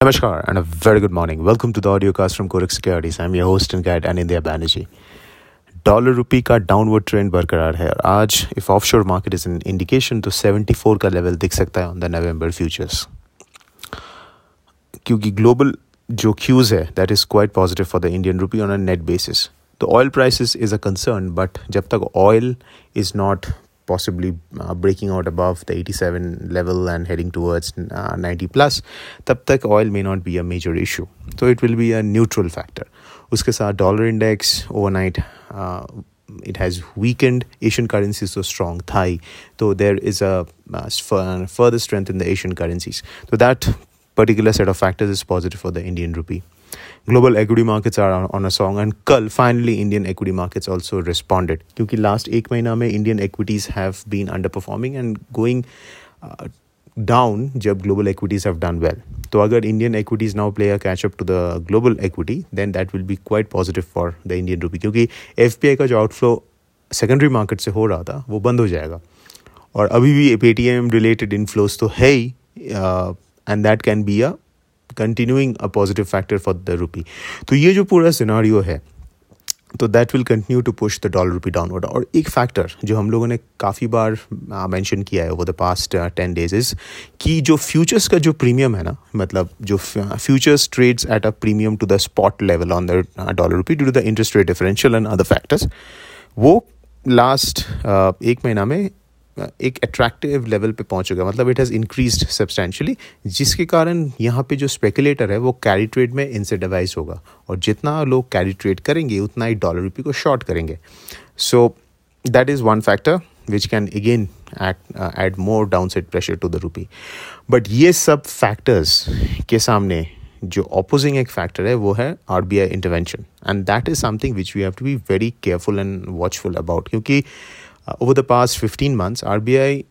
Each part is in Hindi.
Namaskar and a very good morning. Welcome to the audio cast from Korak Securities. I'm your host and guide, Anindya Banerjee. Dollar rupee का डाउनवर्ड ट्रेंड बरकरार है और आज if offshore market is an indication तो 74 का लेवल दिख सकता है ऑन द नवंबर फ्यूचर्स क्योंकि ग्लोबल जो क्यूज है that is quite positive for the Indian rupee on a net basis तो oil prices is a concern but जब तक oil is not possibly uh, breaking out above the 87 level and heading towards uh, 90 plus tab tak oil may not be a major issue. So it will be a neutral factor. Uske sath dollar index overnight uh, it has weakened. Asian currencies so strong thai so there is a uh, further strength in the asian currencies. So that particular set of factors is positive for the indian rupee global equity markets are on, a song and kal finally indian equity markets also responded क्योंकि last एक महीना में indian equities have been underperforming and going uh, down जब global equities have done well तो अगर indian equities now play a catch up to the global equity then that will be quite positive for the indian rupee क्योंकि fpi का जो outflow secondary market से हो रहा था वो बंद हो जाएगा और अभी भी पेटीएम रिलेटेड इनफ्लोज तो है ही and that can be a continuing a positive factor for the rupee तो ये जो पूरा सिनारियो है तो that will continue to push the dollar rupee downward और एक फैक्टर जो हम लोगों ने काफ़ी बार मेंशन किया है over the past ten days is कि जो फ्यूचर्स का जो प्रीमियम है ना मतलब जो futures trades at a premium to the spot level on the dollar rupee due to the interest rate differential and other factors वो लास्ट एक महीना में एक अट्रैक्टिव लेवल पे पहुँच चुका मतलब इट हैज़ इंक्रीज सब्सटेंशियली जिसके कारण यहाँ पे जो स्पेकुलेटर है, वो कैरी ट्रेड में इनसे इंसेटिवाइज होगा। और जितना लोग कैरी ट्रेड करेंगे, उतना ही डॉलर रुपी को शॉर्ट करेंगे। So that is one factor which can again add more downside pressure to the rupee but ये सब फैक्टर्स के सामने जो ऑपोजिंग एक फैक्टर है, वो है R B I intervention and that is something which we have to be very careful and watchful about क्योंकि the past fifteen months R B I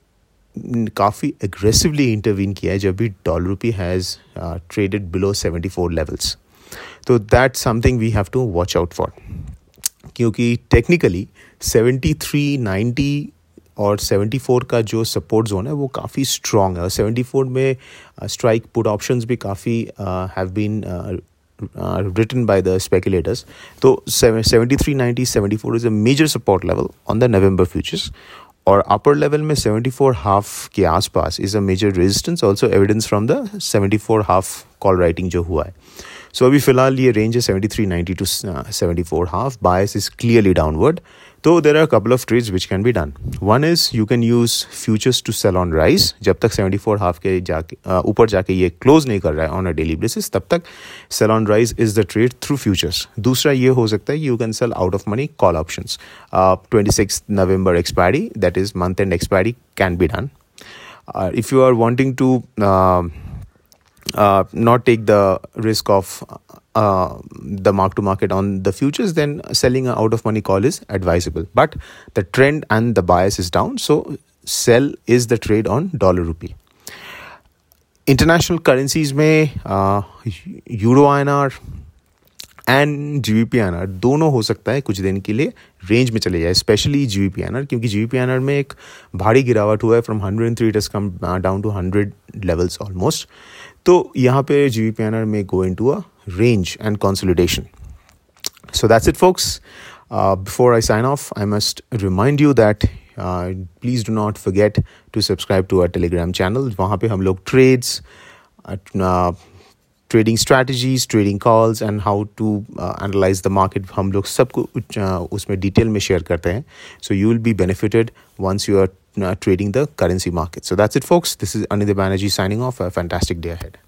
काफ़ी एग्रेसिवली इंटरवीन किया है जब भी dollar rupee has traded below seventy four levels तो that something we have to watch out for क्योंकि टेक्निकली सेवेंटी थ्री नाइन्टी और 74 का जो सपोर्ट जोन है, वो काफ़ी स्ट्रॉन्ग है। और 74 में स्ट्राइक पुट ऑप्शंस भी काफ़ी have been uh, written by the speculators. So 73.90, 74 is a major support level on the November futures. और अपर लेवल में 74 हाफ़ के आसपास is a major resistance also evidence from the 74 half call writing जो हुआ है सो अभी फ़िलहाल ये रेंज है 73 90 to 74 half bias is clearly downward तो there are couple of trades which can be done one is you can use futures to sell on rise जब तक 74 हाफ़ के जाके ऊपर जाके ये क्लोज नहीं कर रहा है ऑन अ डेली बेसिस तब तक sell on rise is the trade through futures दूसरा ये हो सकता है you can sell out of money call option twenty six November expiry that is month end expiry can be done if you are wanting to uh, not take the risk of uh, the mark to market on the futures, then selling an out of money call is advisable. But the trend and the bias is down, so sell is the trade on dollar rupee. International currencies में euro I R and G V P N R दोनों हो सकता है कुछ दिन के लिए रेंज में चले जाए specially G V P N R क्योंकि G V P N R में एक भारी गिरावट हुआ है from hundred and three it come down to hundred levels almost तो यहाँ पे G V P N R में go in to a range and consolidation so that's it folks before I sign off I must remind you that please do not forget to subscribe to our Telegram channel वहाँ पे हम लोग trades trading strategies trading calls and how to analyse the market हम लोग सबको uh, उसमें डिटेल में शेयर करते हैं. So you will be benefited once you are Uh, trading the currency market. So that's it, folks. This is Anindya Banerjee signing off. A fantastic day ahead.